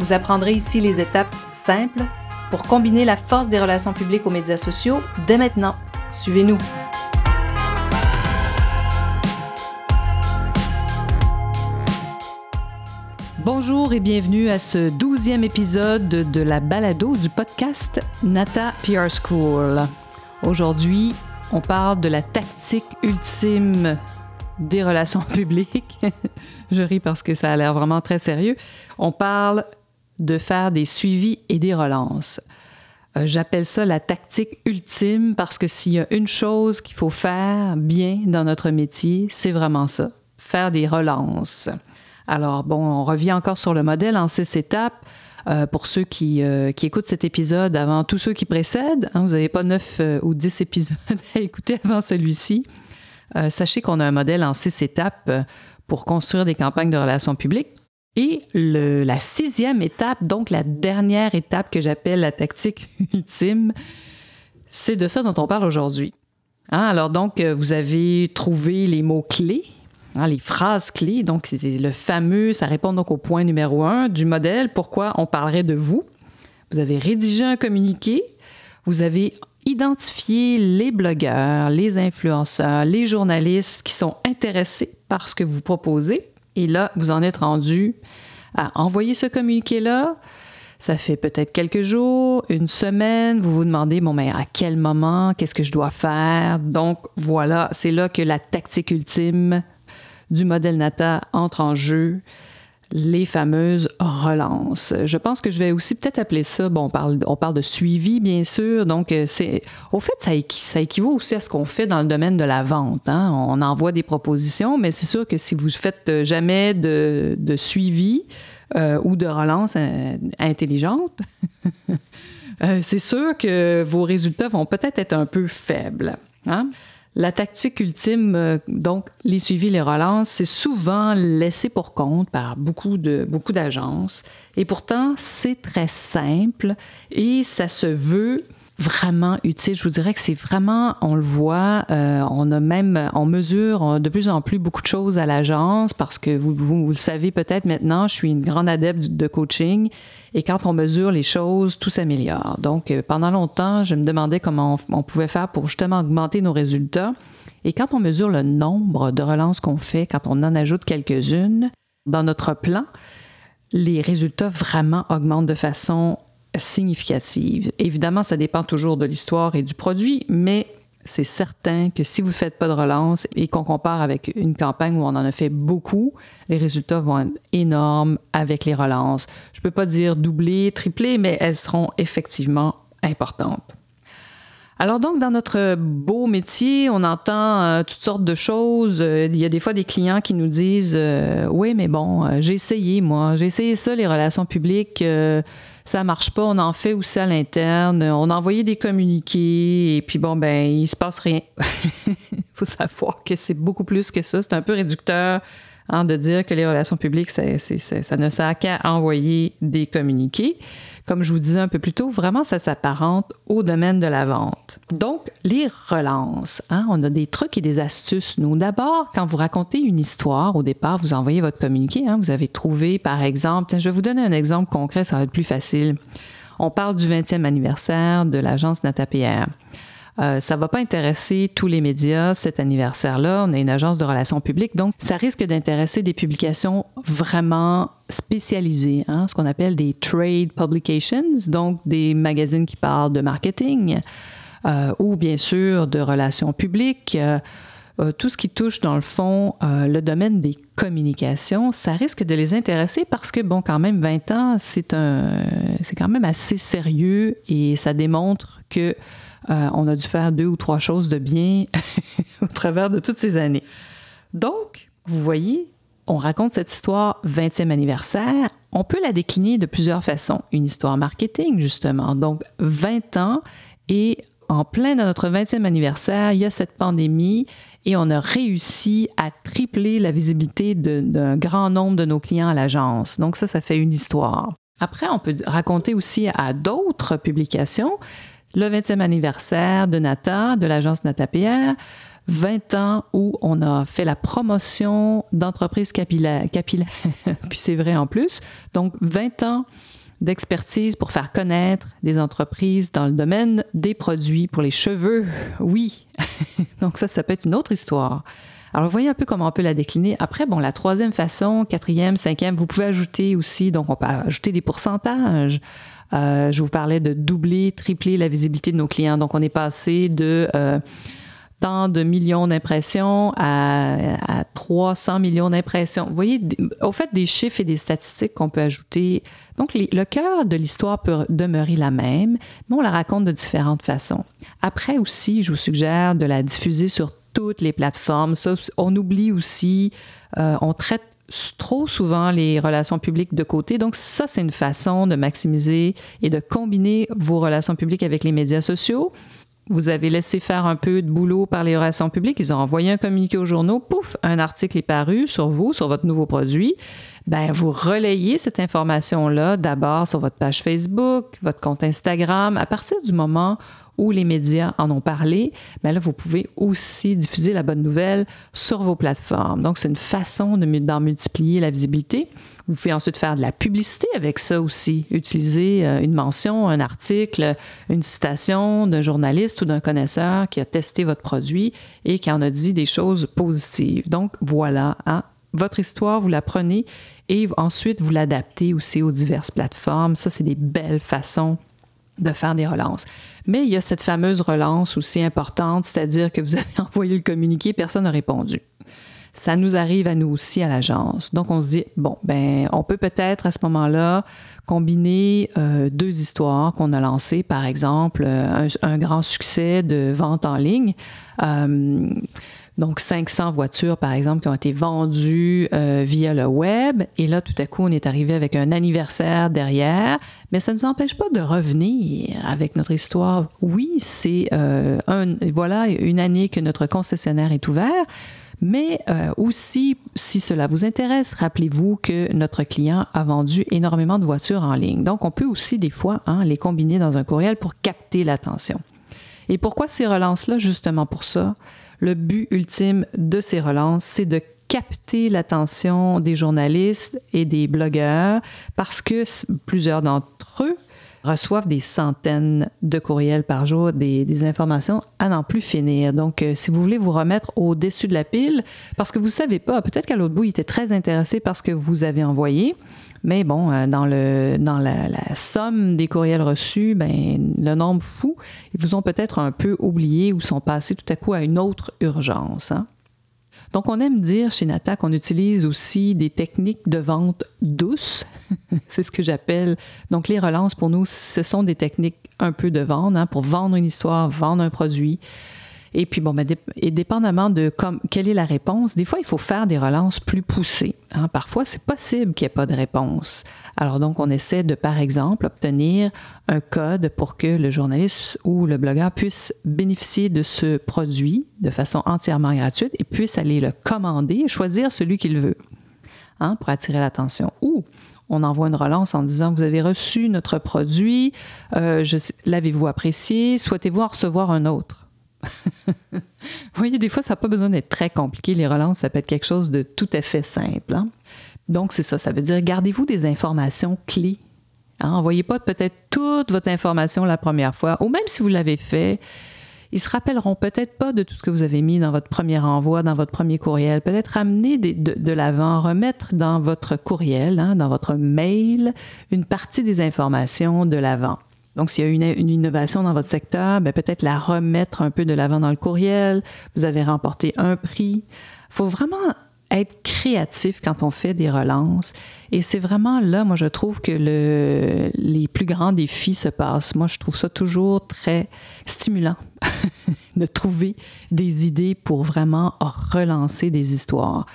Vous apprendrez ici les étapes simples pour combiner la force des relations publiques aux médias sociaux dès maintenant. Suivez-nous. Bonjour et bienvenue à ce douzième épisode de la balado du podcast Nata PR School. Aujourd'hui, on parle de la tactique ultime des relations publiques. Je ris parce que ça a l'air vraiment très sérieux. On parle de faire des suivis et des relances. Euh, j'appelle ça la tactique ultime parce que s'il y a une chose qu'il faut faire bien dans notre métier, c'est vraiment ça, faire des relances. Alors, bon, on revient encore sur le modèle en six étapes. Euh, pour ceux qui, euh, qui, écoutent cet épisode avant tous ceux qui précèdent, hein, vous n'avez pas neuf ou dix épisodes à écouter avant celui-ci. sachez qu'on a un modèle en six étapes pour construire des campagnes de relations publiques. Et la sixième étape, donc la dernière étape que j'appelle la tactique ultime, c'est de ça dont on parle aujourd'hui. Hein, alors donc, euh, vous avez trouvé les mots-clés, hein, les phrases clés. Donc, c'est le fameux, ça répond donc au point numéro un du modèle, pourquoi on parlerait de vous. Vous avez rédigé un communiqué, vous avez identifié les blogueurs, les influenceurs, les journalistes qui sont intéressés par ce que vous proposez et là, vous en êtes rendu à envoyer ce communiqué-là. Ça fait peut-être quelques jours, une semaine, vous vous demandez, bon, mais à quel moment, qu'est-ce que je dois faire? Donc, voilà, c'est là que la tactique ultime du modèle NATA entre en jeu les fameuses relances. Je pense que je vais aussi peut-être appeler ça, bon, on parle, de suivi, bien sûr, donc euh, c'est, au fait, ça, équivaut aussi à ce qu'on fait dans le domaine de la vente. Hein. On envoie des propositions, mais c'est sûr que si vous faites jamais de, de suivi euh, ou de relance euh, intelligente, c'est sûr que vos résultats vont peut-être être un peu faibles. Hein? La tactique ultime, euh, donc les suivis, les relances, c'est souvent laissé pour compte par beaucoup de beaucoup d'agences. Et pourtant, c'est très simple et ça se veut vraiment utile. Je vous dirais que c'est vraiment, on le voit, euh, on a même, on mesure de plus en plus beaucoup de choses à l'agence parce que vous, le savez peut-être maintenant, je suis une grande adepte de coaching et quand on mesure les choses, tout s'améliore. Donc, euh, pendant longtemps, je me demandais comment on, pouvait faire pour justement augmenter nos résultats. Et quand on mesure le nombre de relances qu'on fait, quand on en ajoute quelques-unes dans notre plan, les résultats vraiment augmentent de façon significative. Évidemment, ça dépend toujours de l'histoire et du produit, mais c'est certain que si vous ne faites pas de relance et qu'on compare avec une campagne où on en a fait beaucoup, les résultats vont être énormes avec les relances. Je ne peux pas dire doubler, tripler, mais elles seront effectivement importantes. Alors donc, dans notre beau métier, on entend euh, toutes sortes de choses. Euh, il y a des fois des clients qui nous disent euh, Oui, mais bon, j'ai essayé, moi, j'ai essayé ça, les relations publiques. Ça marche pas, on en fait aussi à l'interne, on a envoyé des communiqués et puis bon ben il se passe rien. Il faut savoir que c'est beaucoup plus que ça, c'est un peu réducteur hein, de dire que les relations publiques ça, ne sert qu'à envoyer des communiqués comme je vous disais un peu plus tôt, vraiment, ça s'apparente au domaine de la vente. Donc, les relances. Hein, on a des trucs et des astuces, nous. D'abord, quand vous racontez une histoire, au départ, vous envoyez votre communiqué. Hein, vous avez trouvé, par exemple, je vais vous donner un exemple concret, ça va être plus facile. On parle du 20e anniversaire de l'agence NataPR. Euh, ça va pas intéresser tous les médias cet anniversaire-là. On est une agence de relations publiques, donc ça risque d'intéresser des publications vraiment spécialisées, hein, ce qu'on appelle des trade publications, donc des magazines qui parlent de marketing euh, ou bien sûr de relations publiques. Euh, euh, tout ce qui touche, dans le fond, le domaine des communications, ça risque de les intéresser parce que, bon, quand même, 20 ans, c'est un, c'est quand même assez sérieux et ça démontre que euh, on a dû faire deux ou trois choses de bien au travers de toutes ces années. Donc, vous voyez, on raconte cette histoire 20e anniversaire, on peut la décliner de plusieurs façons. Une histoire marketing, justement. Donc, 20 ans et en plein dans notre 20e anniversaire, il y a cette pandémie et on a réussi à tripler la visibilité d'un grand nombre de nos clients à l'agence. Donc ça, ça fait une histoire. Après, on peut raconter aussi à d'autres publications le 20e anniversaire de Nata, de l'agence Nata PR, 20 ans où on a fait la promotion d'entreprises capillaires puis c'est vrai en plus. Donc 20 ans d'expertise pour faire connaître des entreprises dans le domaine des produits pour les cheveux. Oui, donc ça, ça peut être une autre histoire. Alors, voyez un peu comment on peut la décliner. Après, bon, la troisième façon, quatrième, cinquième, vous pouvez ajouter aussi, donc on peut ajouter des pourcentages. Euh, je vous parlais de doubler, tripler la visibilité de nos clients. Donc, on est passé de euh, de millions d'impressions à, à, 300 millions d'impressions. Vous voyez, au fait, des chiffres et des statistiques qu'on peut ajouter. Donc, le cœur de l'histoire peut demeurer la même, mais on la raconte de différentes façons. Après aussi, je vous suggère de la diffuser sur toutes les plateformes. Ça, on oublie aussi, euh, on traite trop souvent les relations publiques de côté. Donc ça, c'est une façon de maximiser et de combiner vos relations publiques avec les médias sociaux. Vous avez laissé faire un peu de boulot par les relations publiques. Ils ont envoyé un communiqué aux journaux. Pouf, un article est paru sur vous, sur votre nouveau produit. Ben, vous relayez cette information-là d'abord sur votre page Facebook, votre compte Instagram. À partir du moment où les médias en ont parlé, bien là, vous pouvez aussi diffuser la bonne nouvelle sur vos plateformes. Donc, c'est une façon d'en multiplier la visibilité. Vous pouvez ensuite faire de la publicité avec ça aussi. Utiliser euh, une mention, un article, une citation d'un journaliste ou d'un connaisseur qui a testé votre produit et qui en a dit des choses positives. Donc, voilà, hein. votre histoire, vous la prenez et ensuite vous l'adaptez aussi aux diverses plateformes. Ça, c'est des belles façons de faire des relances. Mais il y a cette fameuse relance aussi importante, c'est-à-dire que vous avez envoyé le communiqué, personne n'a répondu. Ça nous arrive à nous aussi à l'agence. Donc on se dit bon ben on peut peut-être à ce moment-là combiner euh, deux histoires qu'on a lancées, par exemple un, un, grand succès de vente en ligne. Euh, donc 500 voitures, par exemple, qui ont été vendues euh, via le web. Et là, tout à coup, on est arrivé avec un anniversaire derrière. Mais ça ne nous empêche pas de revenir avec notre histoire. Oui, c'est euh, un, voilà une année que notre concessionnaire est ouvert. Mais euh, aussi, si cela vous intéresse, rappelez-vous que notre client a vendu énormément de voitures en ligne. Donc, on peut aussi des fois hein, les combiner dans un courriel pour capter l'attention. Et pourquoi ces relances-là? Justement pour ça. Le but ultime de ces relances, c'est de capter l'attention des journalistes et des blogueurs parce que plusieurs d'entre eux reçoivent des centaines de courriels par jour, des, informations à n'en plus finir. Donc, euh, si vous voulez vous remettre au-dessus de la pile, parce que vous ne savez pas, peut-être qu'à l'autre bout, il était très intéressé par ce que vous avez envoyé, mais bon, euh, dans, le, dans la, somme des courriels reçus, ben, le nombre fou, ils vous ont peut-être un peu oublié ou sont passés tout à coup à une autre urgence. Hein. Donc, on aime dire chez Nata qu'on utilise aussi des techniques de vente douces. C'est ce que j'appelle. Donc, les relances, pour nous, ce sont des techniques un peu de vente hein, pour vendre une histoire, vendre un produit. Et puis, bon, ben, et dépendamment de quelle est la réponse, des fois, il faut faire des relances plus poussées. Hein. Parfois, c'est possible qu'il n'y ait pas de réponse. Alors, donc, on essaie de, par exemple, obtenir un code pour que le journaliste ou le blogueur puisse bénéficier de ce produit de façon entièrement gratuite et puisse aller le commander, choisir celui qu'il veut hein, pour attirer l'attention. Ou on envoie une relance en disant vous avez reçu notre produit, euh, l'avez-vous apprécié, souhaitez-vous en recevoir un autre? Vous voyez, des fois, ça n'a pas besoin d'être très compliqué. Les relances, ça peut être quelque chose de tout à fait simple. Hein. Donc, c'est ça. Ça veut dire, gardez-vous des informations clés. Hein. Envoyez pas peut-être toute votre information la première fois, ou même si vous l'avez fait, ils se rappelleront peut-être pas de tout ce que vous avez mis dans votre premier envoi, dans votre premier courriel. Peut-être ramener de, l'avant, remettre dans votre courriel, hein, dans votre mail, une partie des informations de l'avant. Donc, s'il y a une, innovation dans votre secteur, ben, peut-être la remettre un peu de l'avant dans le courriel. Vous avez remporté un prix. Faut vraiment être créatif quand on fait des relances. Et c'est vraiment là, moi, je trouve que le, les plus grands défis se passent. Moi, je trouve ça toujours très stimulant de trouver des idées pour vraiment relancer des histoires.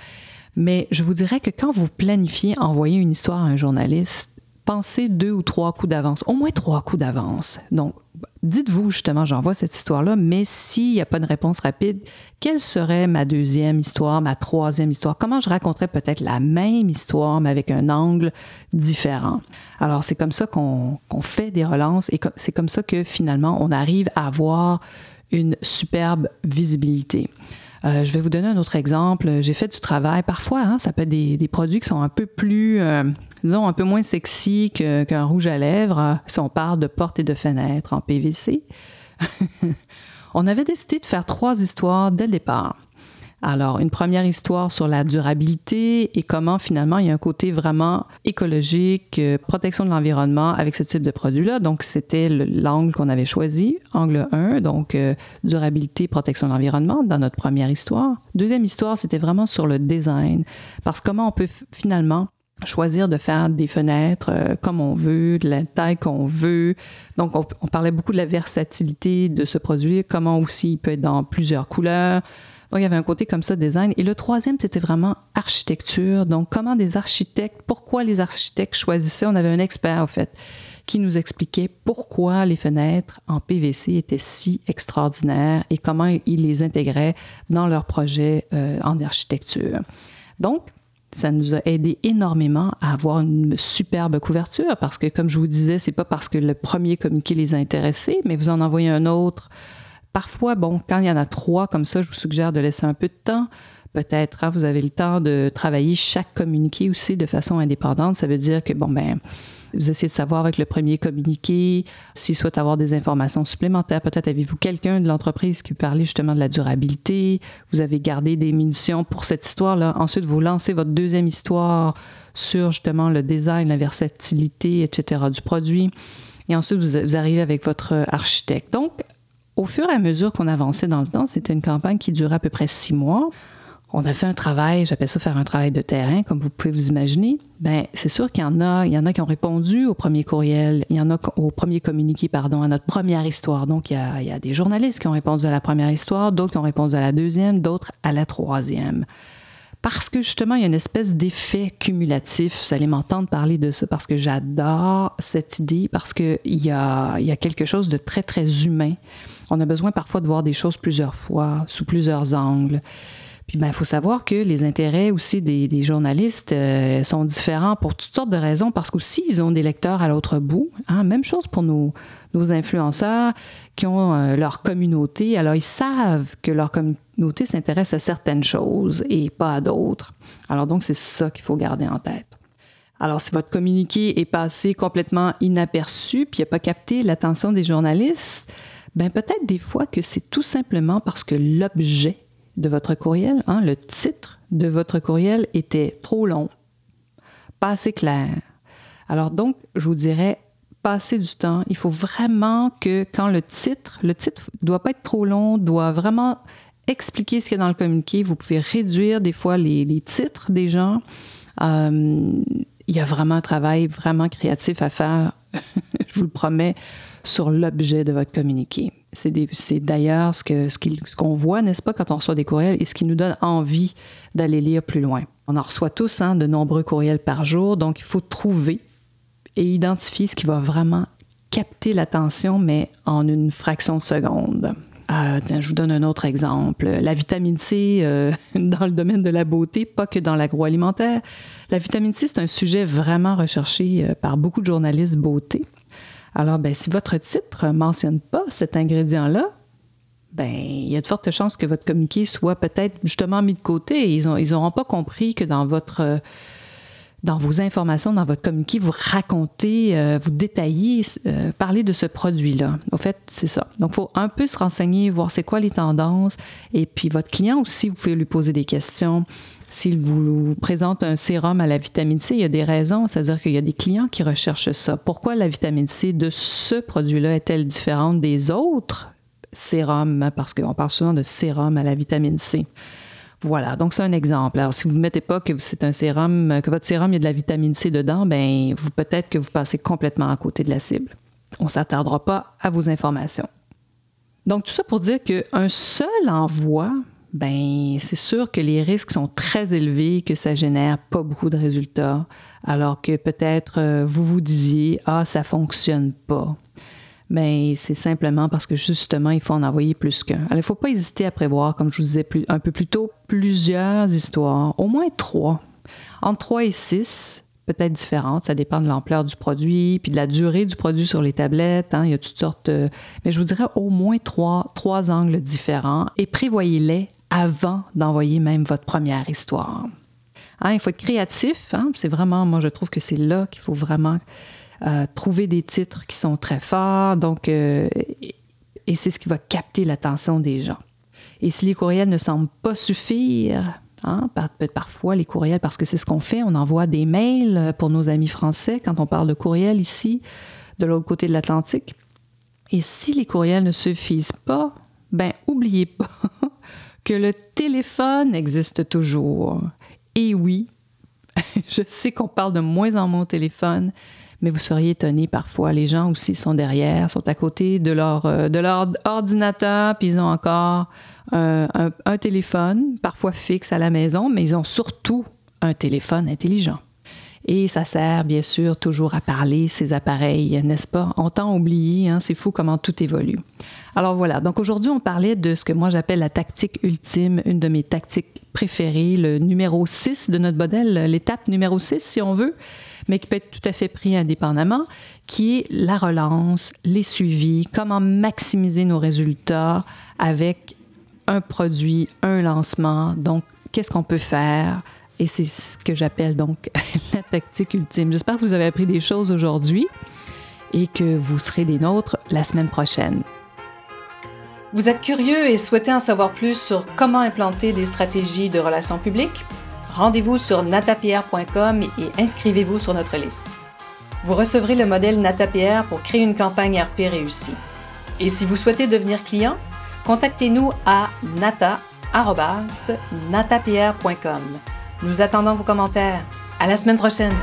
Mais je vous dirais que quand vous planifiez envoyer une histoire à un journaliste, pensez deux ou trois coups d'avance, au moins trois coups d'avance. Donc, dites-vous justement, j'envoie cette histoire-là, mais s'il n'y a pas de réponse rapide, quelle serait ma deuxième histoire, ma troisième histoire? Comment je raconterais peut-être la même histoire, mais avec un angle différent? Alors, c'est comme ça qu'on fait des relances et c'est comme ça que finalement, on arrive à avoir une superbe visibilité. Euh, je vais vous donner un autre exemple. J'ai fait du travail. Parfois, hein, ça peut être des, produits qui sont un peu plus, euh, disons, un peu moins sexy qu'un rouge à lèvres, si on parle de portes et de fenêtres en PVC. on avait décidé de faire trois histoires dès le départ. Alors, une première histoire sur la durabilité et comment finalement il y a un côté vraiment écologique, euh, protection de l'environnement avec ce type de produit-là. Donc, c'était l'angle qu'on avait choisi, angle 1, donc euh, durabilité, protection de l'environnement dans notre première histoire. Deuxième histoire, c'était vraiment sur le design, parce que comment on peut finalement choisir de faire des fenêtres euh, comme on veut, de la taille qu'on veut. Donc, on, on, parlait beaucoup de la versatilité de ce produit, comment aussi il peut être dans plusieurs couleurs, donc, il y avait un côté comme ça, design. Et le troisième, c'était vraiment architecture. Donc, comment des architectes, pourquoi les architectes choisissaient, on avait un expert, en fait, qui nous expliquait pourquoi les fenêtres en PVC étaient si extraordinaires et comment ils les intégraient dans leur projet euh, en architecture. Donc, ça nous a aidé énormément à avoir une superbe couverture parce que, comme je vous disais, c'est pas parce que le premier communiqué les a intéressés, mais vous en envoyez un autre Parfois, bon, quand il y en a trois comme ça, je vous suggère de laisser un peu de temps. Peut-être, hein, vous avez le temps de travailler chaque communiqué aussi de façon indépendante. Ça veut dire que, bon, ben, vous essayez de savoir avec le premier communiqué s'il souhaite avoir des informations supplémentaires. Peut-être avez-vous quelqu'un de l'entreprise qui parlait justement de la durabilité. Vous avez gardé des munitions pour cette histoire-là. Ensuite, vous lancez votre deuxième histoire sur justement le design, la versatilité, etc. du produit. Et ensuite, vous arrivez avec votre architecte. Donc, au fur et à mesure qu'on avançait dans le temps, c'était une campagne qui durait à peu près six mois. On a fait un travail, j'appelle ça faire un travail de terrain, comme vous pouvez vous imaginer. Ben, c'est sûr qu'il y en a, il y en a qui ont répondu au premier courriel, il y en a au premier communiqué, pardon, à notre première histoire. Donc, il y, a, il y a des journalistes qui ont répondu à la première histoire, d'autres qui ont répondu à la deuxième, d'autres à la troisième. Parce que justement, il y a une espèce d'effet cumulatif. Vous allez m'entendre parler de ça parce que j'adore cette idée, parce qu'il y a, y a quelque chose de très, très humain on a besoin parfois de voir des choses plusieurs fois, sous plusieurs angles. Puis il ben, faut savoir que les intérêts aussi des, journalistes euh, sont différents pour toutes sortes de raisons, parce qu'aussi ils ont des lecteurs à l'autre bout. Hein. Même chose pour nos, nos influenceurs qui ont euh, leur communauté. Alors ils savent que leur communauté s'intéresse à certaines choses et pas à d'autres. Alors donc c'est ça qu'il faut garder en tête. Alors, si votre communiqué est passé complètement inaperçu, puis n'a pas capté l'attention des journalistes, ben peut-être des fois que c'est tout simplement parce que l'objet de votre courriel, hein, le titre de votre courriel était trop long, pas assez clair. Alors donc, je vous dirais, passez du temps. Il faut vraiment que quand le titre, le titre doit pas être trop long, doit vraiment expliquer ce qu'il y a dans le communiqué. Vous pouvez réduire des fois les, titres des gens. Euh, il y a vraiment un travail vraiment créatif à faire, je vous le promets, sur l'objet de votre communiqué. C'est d'ailleurs ce qu'on ce voit, n'est-ce pas, quand on reçoit des courriels et ce qui nous donne envie d'aller lire plus loin. On en reçoit tous hein, de nombreux courriels par jour, donc il faut trouver et identifier ce qui va vraiment capter l'attention, mais en une fraction de seconde. Euh, je vous donne un autre exemple. La vitamine C euh, dans le domaine de la beauté, pas que dans l'agroalimentaire. La vitamine C, c'est un sujet vraiment recherché euh, par beaucoup de journalistes beauté. Alors, ben, si votre titre ne mentionne pas cet ingrédient-là, ben, il y a de fortes chances que votre communiqué soit peut-être justement mis de côté. Ils n'auront pas compris que dans votre dans vos informations, dans votre communiqué, vous racontez, euh, vous détaillez, euh, parlez de ce produit-là. En fait, c'est ça. Donc, il faut un peu se renseigner, voir c'est quoi les tendances. Et puis, votre client aussi, vous pouvez lui poser des questions. S'il vous présente un sérum à la vitamine C, il y a des raisons, c'est-à-dire qu'il y a des clients qui recherchent ça. Pourquoi la vitamine C de ce produit-là est-elle différente des autres sérums? Parce qu'on parle souvent de sérum à la vitamine C. Voilà, donc c'est un exemple. Alors, si vous ne mettez pas que c'est un sérum, que votre sérum, il a de la vitamine C dedans, ben vous peut-être que vous passez complètement à côté de la cible. On ne s'attardera pas à vos informations. Donc, tout ça pour dire qu'un seul envoi ben c'est sûr que les risques sont très élevés, que ça génère pas beaucoup de résultats, alors que peut-être euh, vous vous disiez ah ça fonctionne pas. Mais c'est simplement parce que justement il faut en envoyer plus qu'un. Alors il faut pas hésiter à prévoir, comme je vous disais plus, un peu plus tôt, plusieurs histoires, au moins trois, entre trois et six peut-être différentes. Ça dépend de l'ampleur du produit, puis de la durée du produit sur les tablettes. Hein. Il y a toutes sortes. Mais je vous dirais au moins trois, trois angles différents et prévoyez-les avant d'envoyer même votre première histoire. Hein, il faut être créatif. Hein. C'est vraiment, moi, je trouve que c'est là qu'il faut vraiment euh, trouver des titres qui sont très forts. Donc, euh, et c'est ce qui va capter l'attention des gens. Et si les courriels ne semblent pas suffire, Hein, parfois, les courriels, parce que c'est ce qu'on fait, on envoie des mails pour nos amis français quand on parle de courriel ici, de l'autre côté de l'Atlantique. Et si les courriels ne suffisent pas, ben oubliez pas que le téléphone existe toujours. Et oui, je sais qu'on parle de moins en moins au téléphone, mais vous seriez étonné parfois. Les gens aussi sont derrière, sont à côté de leur, euh, de leur ordinateur, puis ils ont encore un, un, téléphone, parfois fixe à la maison, mais ils ont surtout un téléphone intelligent. Et ça sert bien sûr toujours à parler, ces appareils, n'est-ce pas? On tend hein? c'est fou comment tout évolue. Alors voilà, donc aujourd'hui on parlait de ce que moi j'appelle la tactique ultime, une de mes tactiques préférées, le numéro 6 de notre modèle, l'étape numéro 6 si on veut, mais qui peut être tout à fait pris indépendamment, qui est la relance, les suivis, comment maximiser nos résultats avec un produit, un lancement. Donc, qu'est-ce qu'on peut faire? Et c'est ce que j'appelle donc la tactique ultime. J'espère que vous avez appris des choses aujourd'hui et que vous serez des nôtres la semaine prochaine. Vous êtes curieux et souhaitez en savoir plus sur comment implanter des stratégies de relations publiques? Rendez-vous sur natapierre.com et inscrivez-vous sur notre liste. Vous recevrez le modèle NataPR pour créer une campagne RP réussie. Et si vous souhaitez devenir client, contactez-nous à nata.natapierre.com. Nous attendons vos commentaires. À la semaine prochaine!